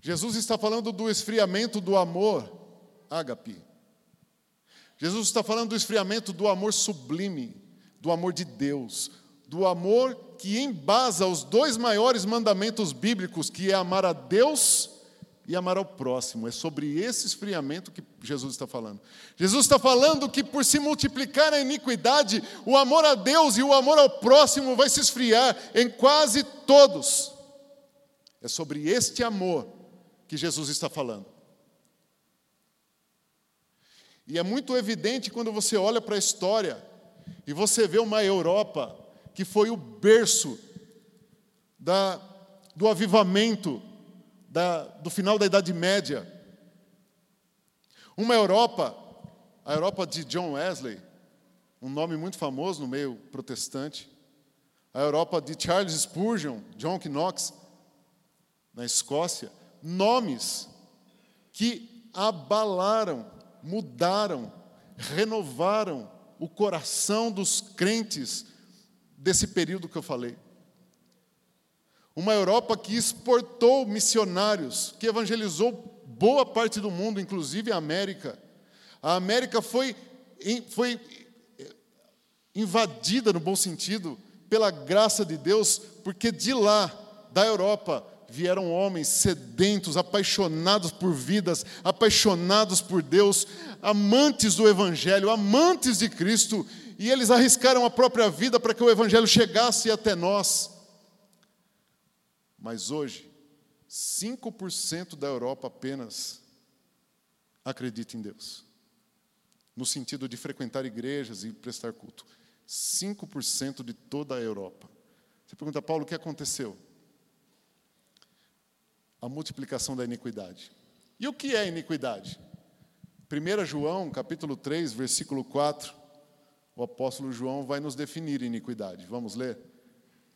Jesus está falando do esfriamento do amor, ágape. Jesus está falando do esfriamento do amor sublime, do amor de Deus, do amor que embasa os dois maiores mandamentos bíblicos, que é amar a Deus e amar ao próximo. É sobre esse esfriamento que Jesus está falando. Jesus está falando que por se multiplicar a iniquidade, o amor a Deus e o amor ao próximo vai se esfriar em quase todos. É sobre este amor que Jesus está falando. E é muito evidente quando você olha para a história e você vê uma Europa que foi o berço da, do avivamento da, do final da Idade Média. Uma Europa, a Europa de John Wesley, um nome muito famoso no meio protestante, a Europa de Charles Spurgeon, John Knox, na Escócia, nomes que abalaram, mudaram, renovaram o coração dos crentes desse período que eu falei. Uma Europa que exportou missionários, que evangelizou boa parte do mundo, inclusive a América. A América foi, foi eh, invadida, no bom sentido, pela graça de Deus, porque de lá, da Europa, vieram homens sedentos, apaixonados por vidas, apaixonados por Deus, amantes do Evangelho, amantes de Cristo, e eles arriscaram a própria vida para que o Evangelho chegasse até nós. Mas hoje, 5% da Europa apenas acredita em Deus. No sentido de frequentar igrejas e prestar culto. 5% de toda a Europa. Você pergunta, Paulo, o que aconteceu? A multiplicação da iniquidade. E o que é iniquidade? 1 João, capítulo 3, versículo 4, o apóstolo João vai nos definir iniquidade. Vamos ler?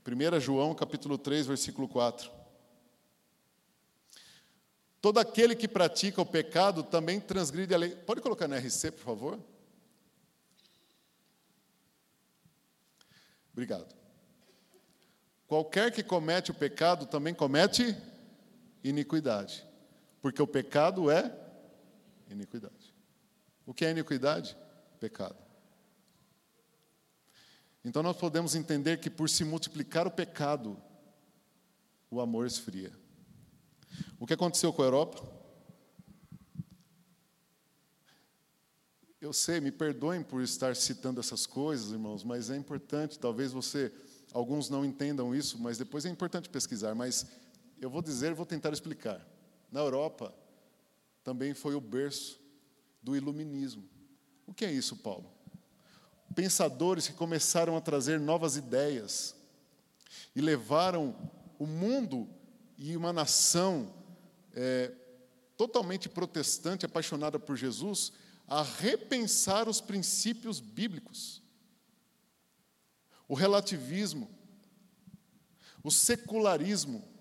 1 João capítulo 3, versículo 4. Todo aquele que pratica o pecado também transgride a lei. Pode colocar na RC, por favor? Obrigado. Qualquer que comete o pecado também comete iniquidade, porque o pecado é iniquidade. O que é iniquidade? Pecado. Então nós podemos entender que por se multiplicar o pecado, o amor esfria. O que aconteceu com a Europa? Eu sei, me perdoem por estar citando essas coisas, irmãos, mas é importante, talvez você, alguns não entendam isso, mas depois é importante pesquisar, mas eu vou dizer, vou tentar explicar. Na Europa, também foi o berço do iluminismo. O que é isso, Paulo? pensadores que começaram a trazer novas ideias e levaram o mundo e uma nação é, totalmente protestante, apaixonada por Jesus, a repensar os princípios bíblicos. O relativismo, o secularismo.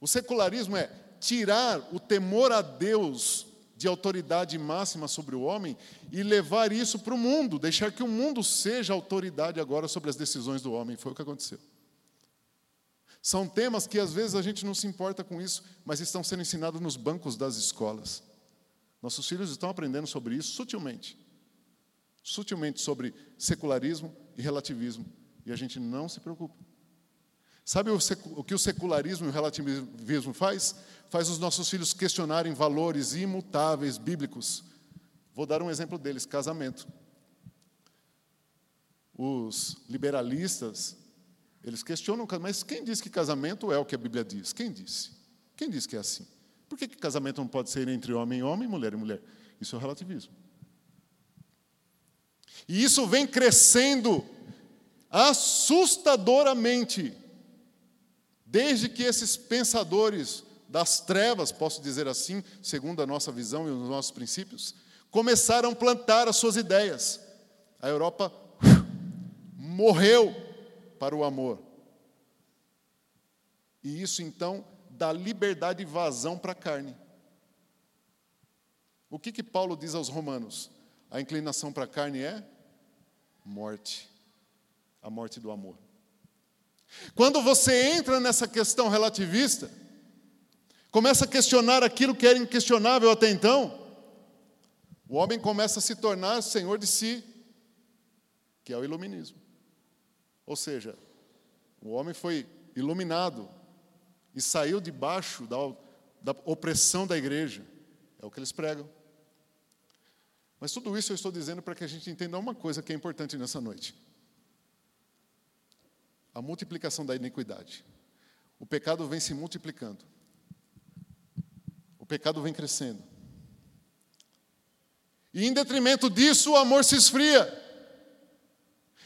O secularismo é tirar o temor a Deus de autoridade máxima sobre o homem e levar isso para o mundo, deixar que o mundo seja autoridade agora sobre as decisões do homem. Foi o que aconteceu. São temas que às vezes a gente não se importa com isso, mas estão sendo ensinados nos bancos das escolas. Nossos filhos estão aprendendo sobre isso sutilmente. Sutilmente sobre secularismo e relativismo. E a gente não se preocupa. Sabe o que o secularismo e o relativismo faz? Faz os nossos filhos questionarem valores imutáveis bíblicos. Vou dar um exemplo deles: casamento. Os liberalistas, eles questionam, mas quem diz que casamento é o que a Bíblia diz? Quem disse? Quem diz que é assim? Por que, que casamento não pode ser entre homem e homem, mulher e mulher? Isso é o relativismo. E isso vem crescendo assustadoramente Desde que esses pensadores das trevas, posso dizer assim, segundo a nossa visão e os nossos princípios, começaram a plantar as suas ideias. A Europa morreu para o amor. E isso então dá liberdade e vazão para a carne. O que que Paulo diz aos romanos? A inclinação para a carne é morte. A morte do amor. Quando você entra nessa questão relativista, começa a questionar aquilo que era inquestionável até então, o homem começa a se tornar senhor de si, que é o iluminismo. Ou seja, o homem foi iluminado e saiu debaixo da, da opressão da igreja. É o que eles pregam. Mas tudo isso eu estou dizendo para que a gente entenda uma coisa que é importante nessa noite: a multiplicação da iniquidade. O pecado vem se multiplicando, o pecado vem crescendo. E em detrimento disso, o amor se esfria.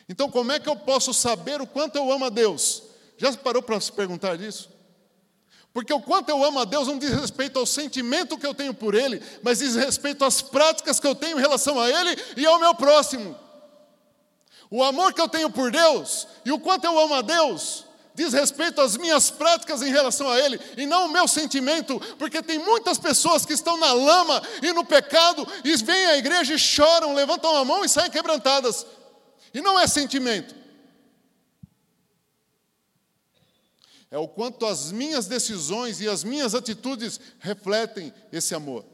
Então, como é que eu posso saber o quanto eu amo a Deus? Já parou para se perguntar disso? Porque o quanto eu amo a Deus não diz respeito ao sentimento que eu tenho por Ele, mas diz respeito às práticas que eu tenho em relação a Ele e ao meu próximo. O amor que eu tenho por Deus e o quanto eu amo a Deus diz respeito às minhas práticas em relação a Ele e não o meu sentimento, porque tem muitas pessoas que estão na lama e no pecado e vêm à igreja e choram, levantam a mão e saem quebrantadas. E não é sentimento. é o quanto as minhas decisões e as minhas atitudes refletem esse amor.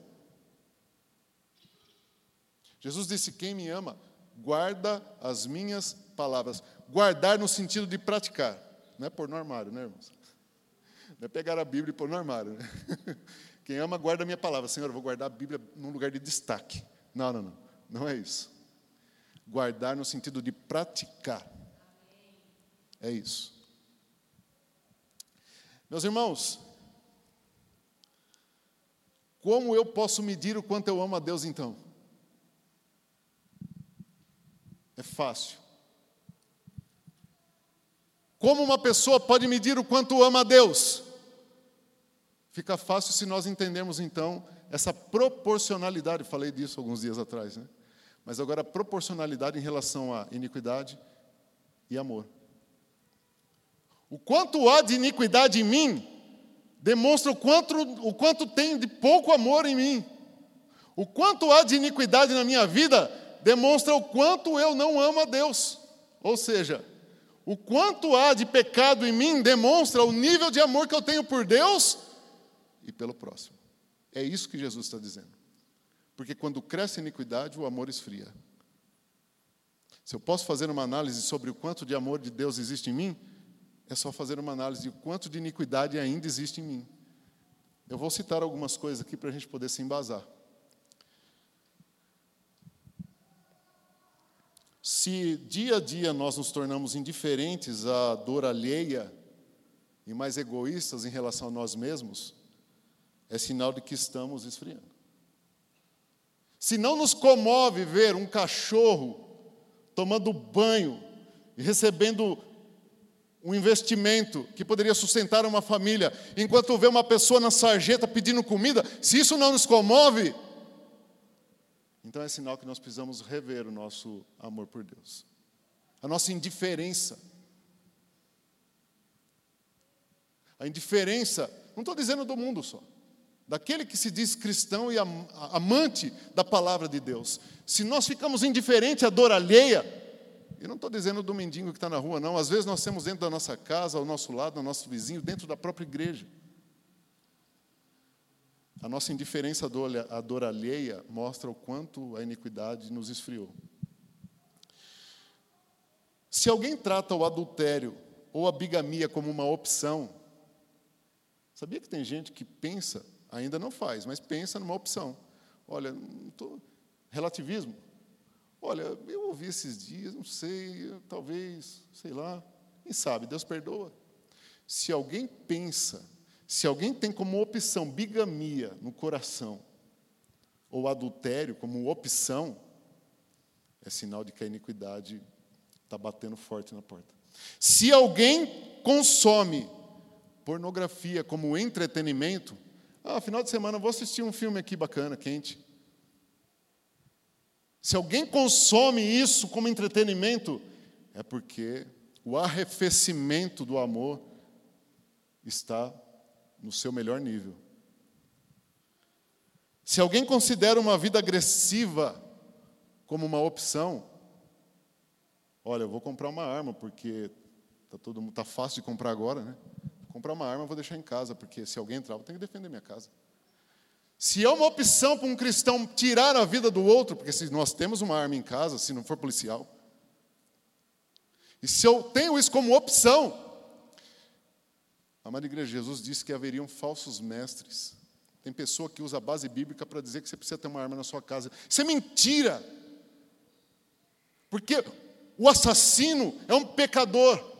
Jesus disse: Quem me ama, guarda as minhas palavras. Guardar no sentido de praticar, não é pôr no armário, né, irmãos? Não é pegar a Bíblia e pôr no armário. Né? Quem ama, guarda a minha palavra. Senhor, eu vou guardar a Bíblia num lugar de destaque. Não, não, não. Não é isso. Guardar no sentido de praticar. É isso. Meus irmãos, como eu posso medir o quanto eu amo a Deus então? É fácil. Como uma pessoa pode medir o quanto ama a Deus? Fica fácil se nós entendermos então essa proporcionalidade, falei disso alguns dias atrás, né? Mas agora proporcionalidade em relação à iniquidade e amor. O quanto há de iniquidade em mim demonstra o quanto, o quanto tem de pouco amor em mim. O quanto há de iniquidade na minha vida demonstra o quanto eu não amo a Deus. Ou seja, o quanto há de pecado em mim demonstra o nível de amor que eu tenho por Deus e pelo próximo. É isso que Jesus está dizendo. Porque quando cresce a iniquidade, o amor esfria. Se eu posso fazer uma análise sobre o quanto de amor de Deus existe em mim, é só fazer uma análise de quanto de iniquidade ainda existe em mim. Eu vou citar algumas coisas aqui para a gente poder se embasar. Se dia a dia nós nos tornamos indiferentes à dor alheia e mais egoístas em relação a nós mesmos, é sinal de que estamos esfriando. Se não nos comove ver um cachorro tomando banho e recebendo um investimento que poderia sustentar uma família, enquanto vê uma pessoa na sarjeta pedindo comida, se isso não nos comove, então é sinal que nós precisamos rever o nosso amor por Deus, a nossa indiferença. A indiferença, não estou dizendo do mundo só, daquele que se diz cristão e amante da palavra de Deus. Se nós ficamos indiferentes à dor alheia, e não estou dizendo do mendigo que está na rua, não. Às vezes nós temos dentro da nossa casa, ao nosso lado, ao nosso vizinho, dentro da própria igreja. A nossa indiferença à dor alheia mostra o quanto a iniquidade nos esfriou. Se alguém trata o adultério ou a bigamia como uma opção, sabia que tem gente que pensa, ainda não faz, mas pensa numa opção. Olha, tô, relativismo. Olha, eu ouvi esses dias, não sei, talvez, sei lá, quem sabe, Deus perdoa. Se alguém pensa, se alguém tem como opção bigamia no coração, ou adultério como opção, é sinal de que a iniquidade está batendo forte na porta. Se alguém consome pornografia como entretenimento, ah, final de semana vou assistir um filme aqui bacana, quente. Se alguém consome isso como entretenimento, é porque o arrefecimento do amor está no seu melhor nível. Se alguém considera uma vida agressiva como uma opção, olha, eu vou comprar uma arma porque tá tá fácil de comprar agora, né? comprar uma arma, vou deixar em casa, porque se alguém entrar, eu tenho que defender minha casa. Se é uma opção para um cristão tirar a vida do outro, porque se nós temos uma arma em casa, se não for policial, e se eu tenho isso como opção, amada igreja, Jesus disse que haveriam falsos mestres. Tem pessoa que usa a base bíblica para dizer que você precisa ter uma arma na sua casa. Isso é mentira. Porque o assassino é um pecador.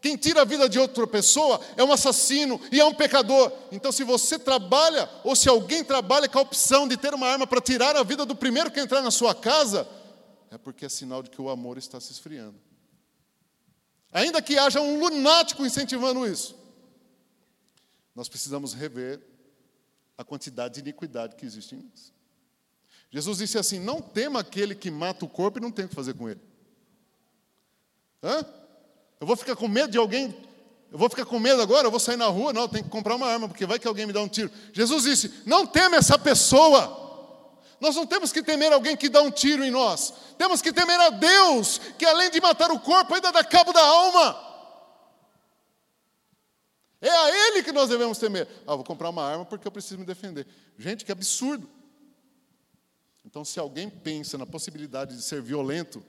Quem tira a vida de outra pessoa é um assassino e é um pecador. Então, se você trabalha, ou se alguém trabalha com a opção de ter uma arma para tirar a vida do primeiro que entrar na sua casa, é porque é sinal de que o amor está se esfriando. Ainda que haja um lunático incentivando isso, nós precisamos rever a quantidade de iniquidade que existe em nós. Jesus disse assim: Não tema aquele que mata o corpo e não tem o que fazer com ele. Hã? Eu vou ficar com medo de alguém. Eu vou ficar com medo agora, eu vou sair na rua, não, eu tenho que comprar uma arma, porque vai que alguém me dá um tiro. Jesus disse: não teme essa pessoa. Nós não temos que temer alguém que dá um tiro em nós. Temos que temer a Deus, que além de matar o corpo, ainda dá cabo da alma. É a Ele que nós devemos temer. Ah, vou comprar uma arma porque eu preciso me defender. Gente, que absurdo. Então, se alguém pensa na possibilidade de ser violento,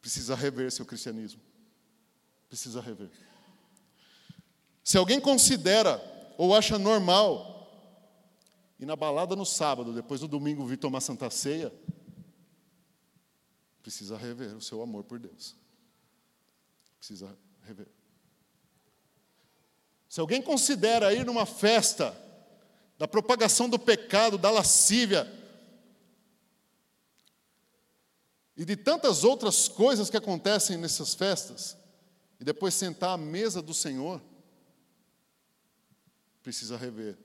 precisa rever seu cristianismo precisa rever. Se alguém considera ou acha normal ir na balada no sábado, depois do domingo vir tomar Santa Ceia, precisa rever o seu amor por Deus. Precisa rever. Se alguém considera ir numa festa da propagação do pecado, da lascívia, e de tantas outras coisas que acontecem nessas festas, e depois sentar à mesa do Senhor, precisa rever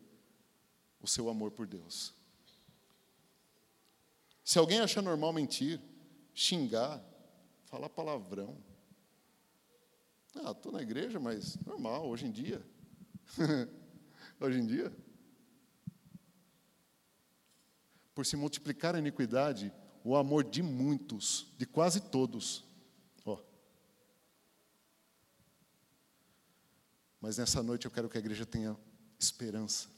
o seu amor por Deus. Se alguém achar normal mentir, xingar, falar palavrão, ah, estou na igreja, mas normal, hoje em dia. hoje em dia. Por se multiplicar a iniquidade, o amor de muitos, de quase todos, Mas nessa noite eu quero que a igreja tenha esperança.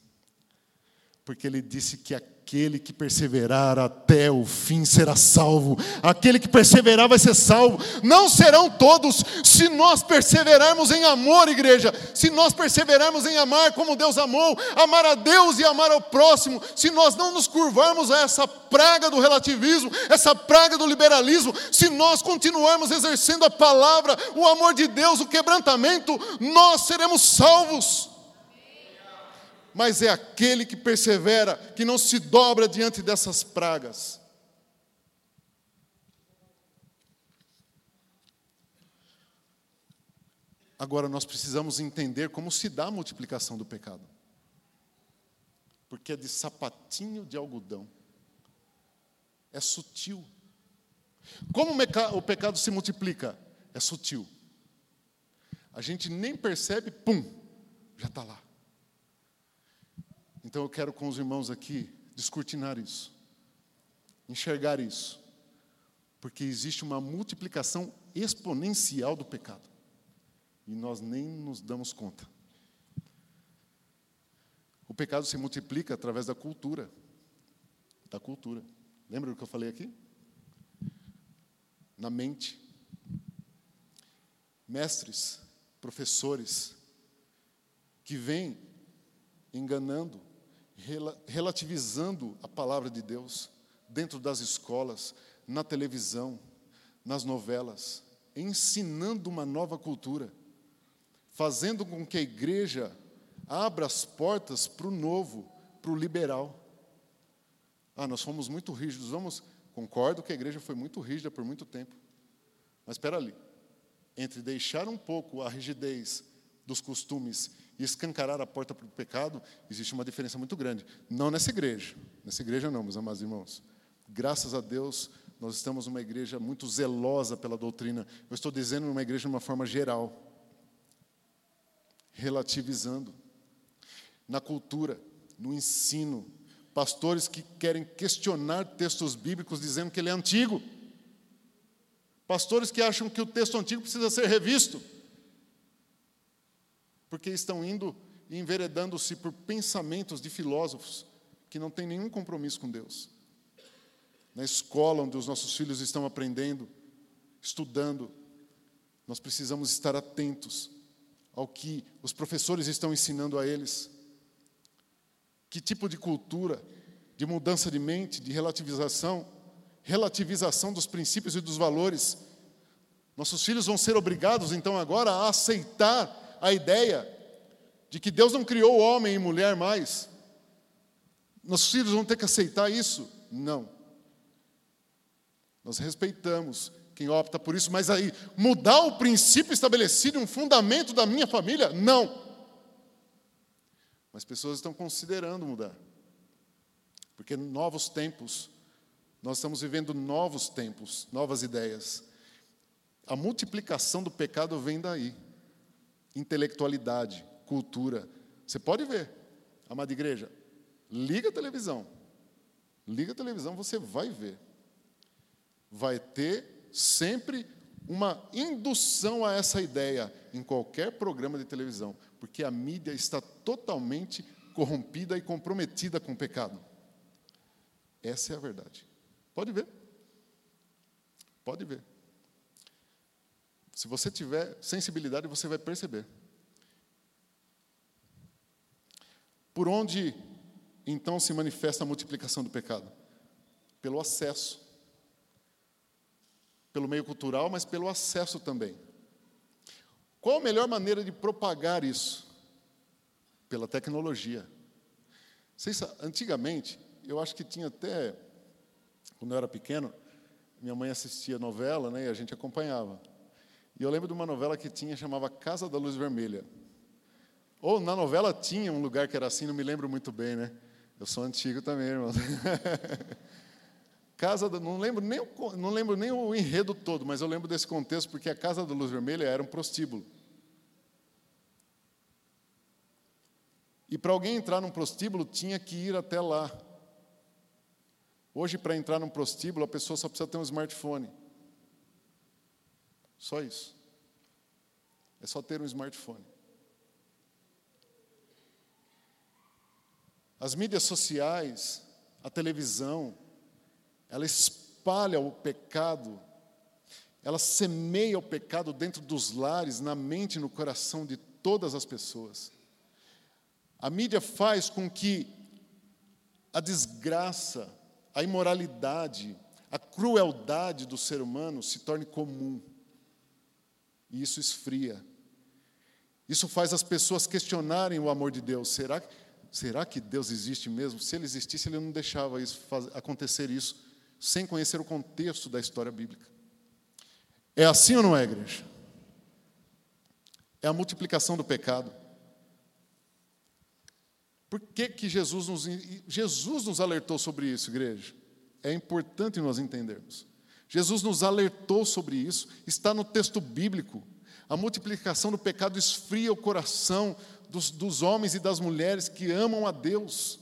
Porque ele disse que aquele que perseverar até o fim será salvo. Aquele que perseverar vai ser salvo. Não serão todos, se nós perseverarmos em amor, igreja. Se nós perseverarmos em amar como Deus amou, amar a Deus e amar ao próximo. Se nós não nos curvarmos a essa praga do relativismo, essa praga do liberalismo. Se nós continuarmos exercendo a palavra, o amor de Deus, o quebrantamento, nós seremos salvos mas é aquele que persevera, que não se dobra diante dessas pragas. Agora nós precisamos entender como se dá a multiplicação do pecado. Porque é de sapatinho de algodão. É sutil. Como o pecado se multiplica? É sutil. A gente nem percebe, pum, já está lá. Então eu quero com os irmãos aqui descortinar isso, enxergar isso, porque existe uma multiplicação exponencial do pecado e nós nem nos damos conta. O pecado se multiplica através da cultura, da cultura. Lembra do que eu falei aqui? Na mente. Mestres, professores, que vêm enganando, relativizando a palavra de Deus dentro das escolas, na televisão, nas novelas, ensinando uma nova cultura, fazendo com que a igreja abra as portas para o novo, para o liberal. Ah, nós fomos muito rígidos, vamos, concordo que a igreja foi muito rígida por muito tempo. Mas espera ali, entre deixar um pouco a rigidez dos costumes e escancarar a porta para o pecado, existe uma diferença muito grande. Não nessa igreja, nessa igreja não, meus amados irmãos. Graças a Deus, nós estamos numa igreja muito zelosa pela doutrina. Eu estou dizendo uma igreja de uma forma geral, relativizando. Na cultura, no ensino, pastores que querem questionar textos bíblicos dizendo que ele é antigo. Pastores que acham que o texto antigo precisa ser revisto. Porque estão indo e enveredando-se por pensamentos de filósofos que não têm nenhum compromisso com Deus. Na escola onde os nossos filhos estão aprendendo, estudando, nós precisamos estar atentos ao que os professores estão ensinando a eles. Que tipo de cultura, de mudança de mente, de relativização, relativização dos princípios e dos valores. Nossos filhos vão ser obrigados, então, agora a aceitar a ideia de que Deus não criou homem e mulher mais. Nossos filhos vão ter que aceitar isso? Não. Nós respeitamos quem opta por isso, mas aí, mudar o princípio estabelecido, um fundamento da minha família? Não. Mas pessoas estão considerando mudar. Porque novos tempos, nós estamos vivendo novos tempos, novas ideias. A multiplicação do pecado vem daí. Intelectualidade, cultura. Você pode ver, amada igreja, liga a televisão. Liga a televisão, você vai ver. Vai ter sempre uma indução a essa ideia em qualquer programa de televisão, porque a mídia está totalmente corrompida e comprometida com o pecado. Essa é a verdade. Pode ver. Pode ver. Se você tiver sensibilidade, você vai perceber. Por onde então se manifesta a multiplicação do pecado? Pelo acesso. Pelo meio cultural, mas pelo acesso também. Qual a melhor maneira de propagar isso? Pela tecnologia. Vocês, antigamente, eu acho que tinha até, quando eu era pequeno, minha mãe assistia novela né, e a gente acompanhava. E eu lembro de uma novela que tinha, chamava Casa da Luz Vermelha. Ou na novela tinha um lugar que era assim, não me lembro muito bem, né? Eu sou antigo também, irmão. casa, do, não lembro nem não lembro nem o enredo todo, mas eu lembro desse contexto porque a Casa da Luz Vermelha era um prostíbulo. E para alguém entrar num prostíbulo tinha que ir até lá. Hoje, para entrar num prostíbulo, a pessoa só precisa ter um smartphone. Só isso. É só ter um smartphone. As mídias sociais, a televisão, ela espalha o pecado, ela semeia o pecado dentro dos lares, na mente e no coração de todas as pessoas. A mídia faz com que a desgraça, a imoralidade, a crueldade do ser humano se torne comum. E isso esfria. Isso faz as pessoas questionarem o amor de Deus. Será Será que Deus existe mesmo? Se ele existisse, ele não deixava isso, acontecer isso sem conhecer o contexto da história bíblica. É assim ou não é, igreja? É a multiplicação do pecado. Por que, que Jesus, nos, Jesus nos alertou sobre isso, igreja? É importante nós entendermos. Jesus nos alertou sobre isso, está no texto bíblico. A multiplicação do pecado esfria o coração dos, dos homens e das mulheres que amam a Deus.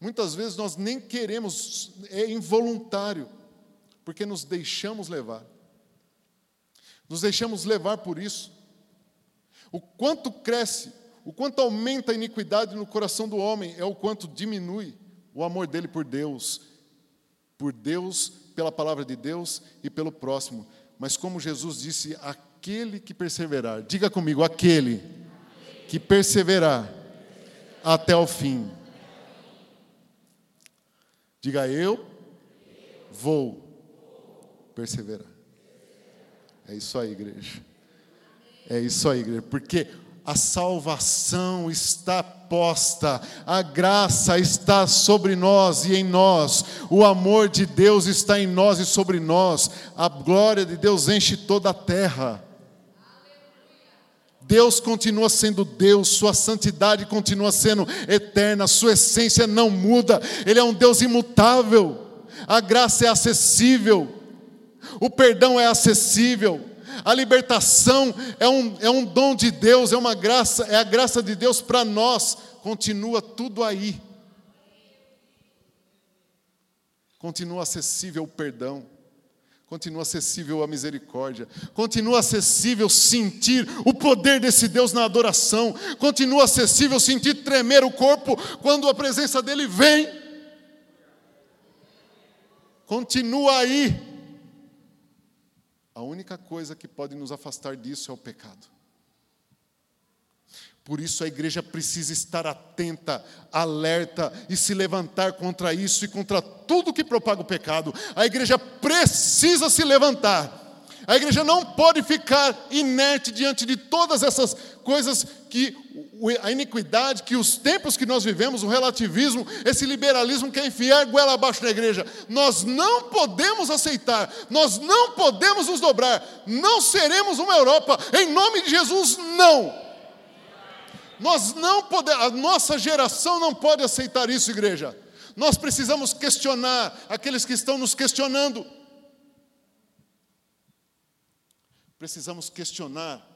Muitas vezes nós nem queremos, é involuntário, porque nos deixamos levar. Nos deixamos levar por isso. O quanto cresce, o quanto aumenta a iniquidade no coração do homem, é o quanto diminui o amor dele por Deus, por Deus, pela palavra de Deus e pelo próximo. Mas como Jesus disse, aquele que perseverar, diga comigo, aquele que perseverar até o fim. Diga eu vou perseverar. É isso aí, igreja. É isso aí, igreja. Porque a salvação está posta, a graça está sobre nós e em nós, o amor de Deus está em nós e sobre nós, a glória de Deus enche toda a terra. Deus continua sendo Deus, Sua santidade continua sendo eterna, Sua essência não muda, Ele é um Deus imutável, a graça é acessível, o perdão é acessível, a libertação é um, é um dom de Deus, é uma graça, é a graça de Deus para nós, continua tudo aí. Continua acessível o perdão, Continua acessível a misericórdia. Continua acessível sentir o poder desse Deus na adoração. Continua acessível sentir tremer o corpo quando a presença dele vem. Continua aí. A única coisa que pode nos afastar disso é o pecado. Por isso a igreja precisa estar atenta, alerta e se levantar contra isso e contra tudo que propaga o pecado. A igreja precisa se levantar. A igreja não pode ficar inerte diante de todas essas coisas que a iniquidade, que os tempos que nós vivemos, o relativismo, esse liberalismo quer enfiar goela abaixo da igreja. Nós não podemos aceitar, nós não podemos nos dobrar, não seremos uma Europa, em nome de Jesus, não. Nós não podemos, a nossa geração não pode aceitar isso, igreja. Nós precisamos questionar aqueles que estão nos questionando. Precisamos questionar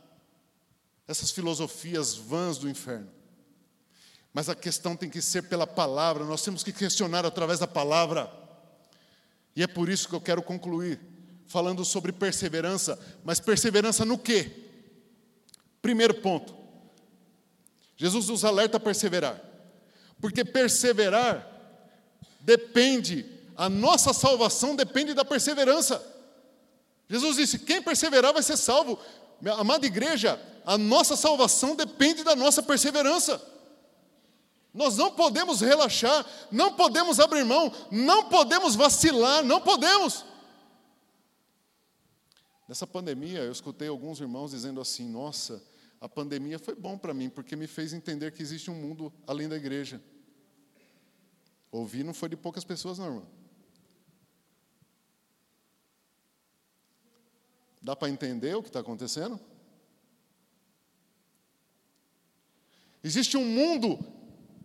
essas filosofias vãs do inferno. Mas a questão tem que ser pela palavra, nós temos que questionar através da palavra. E é por isso que eu quero concluir falando sobre perseverança, mas perseverança no quê? Primeiro ponto, Jesus nos alerta a perseverar, porque perseverar depende, a nossa salvação depende da perseverança. Jesus disse: quem perseverar vai ser salvo. Amada igreja, a nossa salvação depende da nossa perseverança. Nós não podemos relaxar, não podemos abrir mão, não podemos vacilar, não podemos. Nessa pandemia, eu escutei alguns irmãos dizendo assim: nossa, a pandemia foi bom para mim, porque me fez entender que existe um mundo além da igreja. Ouvir não foi de poucas pessoas, não, irmão. Dá para entender o que está acontecendo? Existe um mundo,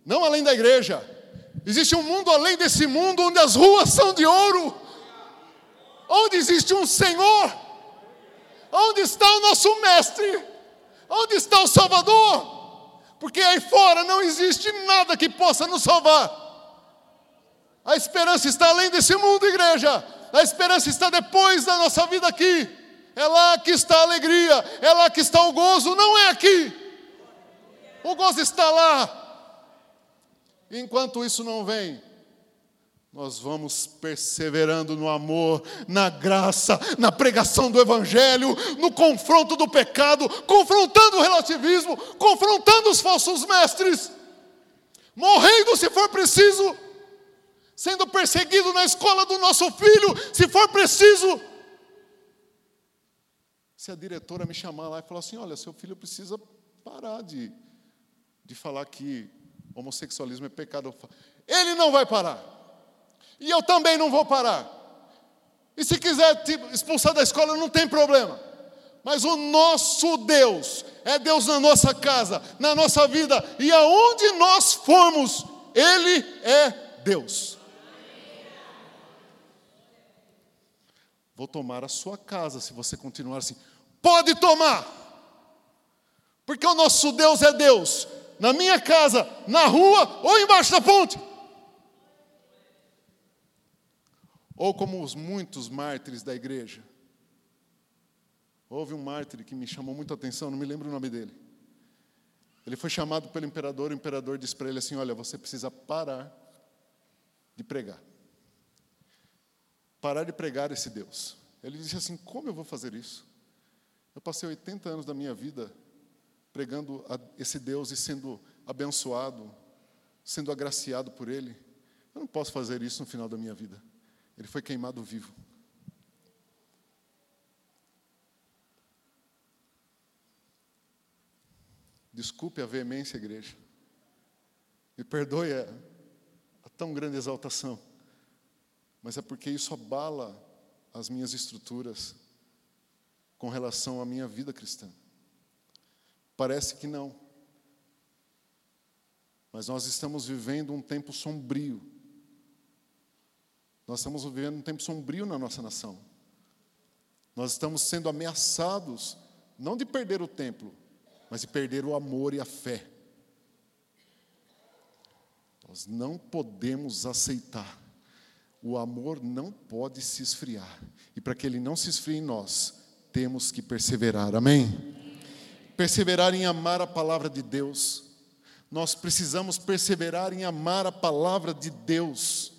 não além da igreja, existe um mundo além desse mundo, onde as ruas são de ouro, onde existe um Senhor, onde está o nosso Mestre Onde está o Salvador? Porque aí fora não existe nada que possa nos salvar. A esperança está além desse mundo, igreja. A esperança está depois da nossa vida aqui. É lá que está a alegria, é lá que está o gozo, não é aqui. O gozo está lá. Enquanto isso não vem, nós vamos perseverando no amor, na graça, na pregação do Evangelho, no confronto do pecado, confrontando o relativismo, confrontando os falsos mestres, morrendo se for preciso, sendo perseguido na escola do nosso filho, se for preciso. Se a diretora me chamar lá e falar assim: olha, seu filho precisa parar de, de falar que homossexualismo é pecado, ele não vai parar. E eu também não vou parar. E se quiser te expulsar da escola, não tem problema. Mas o nosso Deus é Deus na nossa casa, na nossa vida, e aonde nós formos, Ele é Deus. Vou tomar a sua casa se você continuar assim. Pode tomar, porque o nosso Deus é Deus, na minha casa, na rua ou embaixo da ponte. Ou como os muitos mártires da igreja. Houve um mártir que me chamou muita atenção, não me lembro o nome dele. Ele foi chamado pelo imperador, o imperador disse para ele assim: Olha, você precisa parar de pregar. Parar de pregar esse Deus. Ele disse assim: Como eu vou fazer isso? Eu passei 80 anos da minha vida pregando a esse Deus e sendo abençoado, sendo agraciado por Ele. Eu não posso fazer isso no final da minha vida. Ele foi queimado vivo. Desculpe a veemência, igreja. Me perdoe a, a tão grande exaltação. Mas é porque isso abala as minhas estruturas com relação à minha vida cristã. Parece que não. Mas nós estamos vivendo um tempo sombrio nós estamos vivendo um tempo sombrio na nossa nação. Nós estamos sendo ameaçados, não de perder o templo, mas de perder o amor e a fé. Nós não podemos aceitar o amor não pode se esfriar. E para que ele não se esfrie em nós, temos que perseverar. Amém? Perseverar em amar a palavra de Deus. Nós precisamos perseverar em amar a palavra de Deus.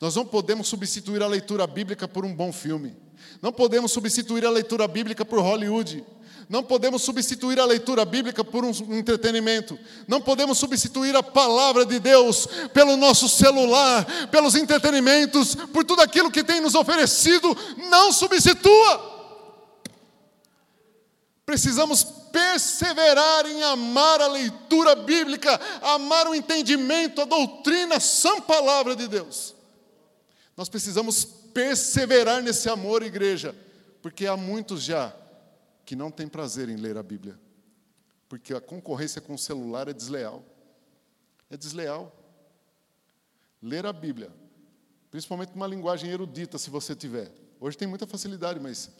Nós não podemos substituir a leitura bíblica por um bom filme. Não podemos substituir a leitura bíblica por Hollywood. Não podemos substituir a leitura bíblica por um entretenimento. Não podemos substituir a palavra de Deus pelo nosso celular, pelos entretenimentos, por tudo aquilo que tem nos oferecido. Não substitua. Precisamos perseverar em amar a leitura bíblica, amar o entendimento, a doutrina, a sã palavra de Deus. Nós precisamos perseverar nesse amor, igreja, porque há muitos já que não têm prazer em ler a Bíblia, porque a concorrência com o celular é desleal. É desleal. Ler a Bíblia, principalmente uma linguagem erudita, se você tiver. Hoje tem muita facilidade, mas.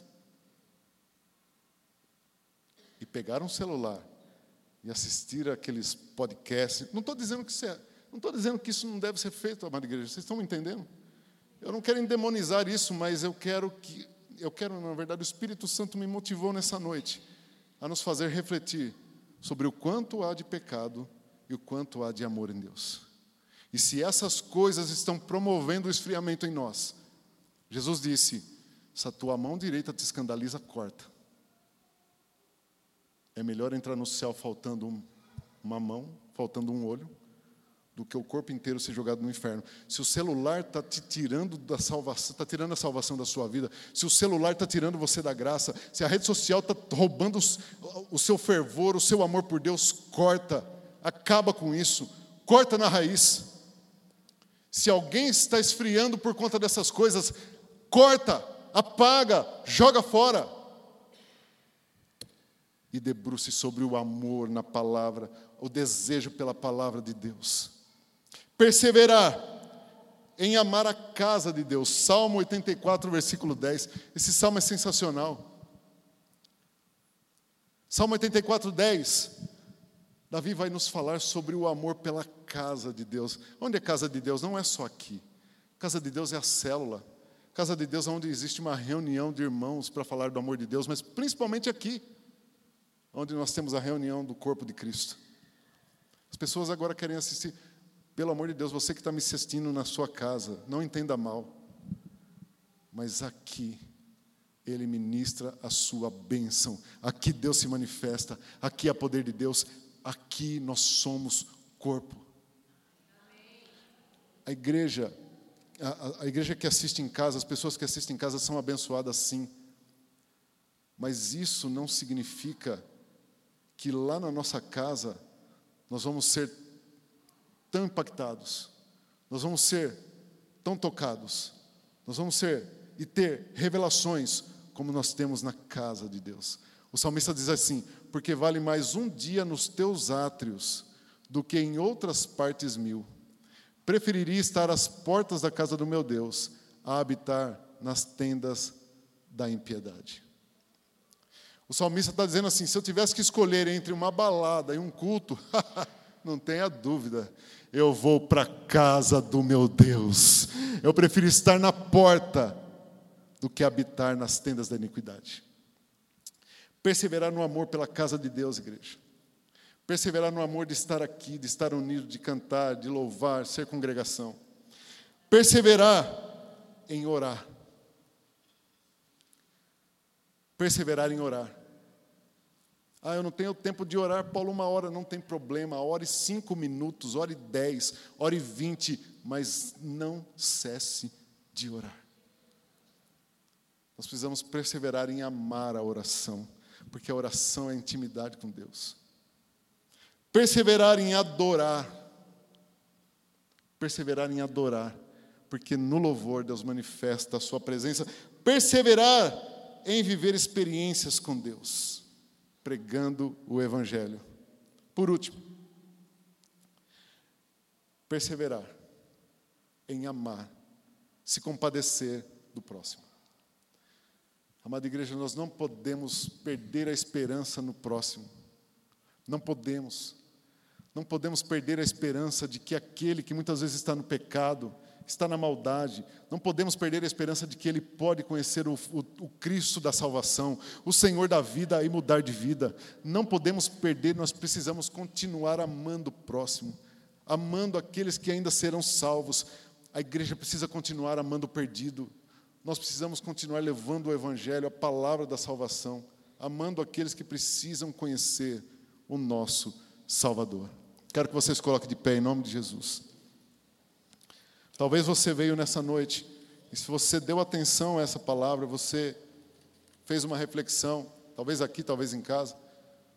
E pegar um celular e assistir aqueles podcasts. Não estou dizendo que isso é, não estou dizendo que isso não deve ser feito, amada igreja. Vocês estão me entendendo? Eu não quero endemonizar isso, mas eu quero que eu quero, na verdade, o Espírito Santo me motivou nessa noite a nos fazer refletir sobre o quanto há de pecado e o quanto há de amor em Deus. E se essas coisas estão promovendo o esfriamento em nós, Jesus disse: se a tua mão direita te escandaliza, corta. É melhor entrar no céu faltando uma mão, faltando um olho, do que o corpo inteiro ser jogado no inferno. Se o celular está te tirando da salvação, está tirando a salvação da sua vida, se o celular está tirando você da graça, se a rede social está roubando o seu fervor, o seu amor por Deus, corta, acaba com isso, corta na raiz. Se alguém está esfriando por conta dessas coisas, corta, apaga, joga fora. E debruce sobre o amor na palavra, o desejo pela palavra de Deus. Perseverar em amar a casa de Deus. Salmo 84, versículo 10. Esse salmo é sensacional. Salmo 84, 10. Davi vai nos falar sobre o amor pela casa de Deus. Onde é casa de Deus? Não é só aqui. Casa de Deus é a célula. Casa de Deus é onde existe uma reunião de irmãos para falar do amor de Deus, mas principalmente aqui, onde nós temos a reunião do corpo de Cristo. As pessoas agora querem assistir. Pelo amor de Deus, você que está me assistindo na sua casa, não entenda mal, mas aqui Ele ministra a sua bênção, aqui Deus se manifesta, aqui há poder de Deus, aqui nós somos corpo. A igreja, a, a igreja que assiste em casa, as pessoas que assistem em casa são abençoadas sim, mas isso não significa que lá na nossa casa nós vamos ser tão impactados, nós vamos ser tão tocados, nós vamos ser e ter revelações como nós temos na casa de Deus. O salmista diz assim: porque vale mais um dia nos teus átrios do que em outras partes mil. Preferiria estar às portas da casa do meu Deus a habitar nas tendas da impiedade. O salmista está dizendo assim: se eu tivesse que escolher entre uma balada e um culto, não tenha dúvida, eu vou para a casa do meu Deus. Eu prefiro estar na porta do que habitar nas tendas da iniquidade. Perseverar no amor pela casa de Deus, igreja. Perseverar no amor de estar aqui, de estar unido, de cantar, de louvar, ser congregação. Perseverar em orar. Perseverar em orar. Ah, eu não tenho tempo de orar, Paulo, uma hora, não tem problema. Ore cinco minutos, ore dez, ore vinte, mas não cesse de orar. Nós precisamos perseverar em amar a oração, porque a oração é intimidade com Deus. Perseverar em adorar. Perseverar em adorar, porque no louvor Deus manifesta a sua presença. Perseverar em viver experiências com Deus pregando o Evangelho. Por último, perseverar em amar, se compadecer do próximo. Amada igreja, nós não podemos perder a esperança no próximo. Não podemos. Não podemos perder a esperança de que aquele que muitas vezes está no pecado, está na maldade, não podemos perder a esperança de que ele pode conhecer o, o, o, Cristo da salvação, o Senhor da vida e mudar de vida. Não podemos perder, nós precisamos continuar amando o próximo, amando aqueles que ainda serão salvos. A igreja precisa continuar amando o perdido. Nós precisamos continuar levando o Evangelho, a palavra da salvação, amando aqueles que precisam conhecer o nosso Salvador. Quero que vocês coloquem de pé em nome de Jesus. Talvez você veio nessa noite e se você deu atenção a essa palavra, você fez uma reflexão, talvez aqui, talvez em casa,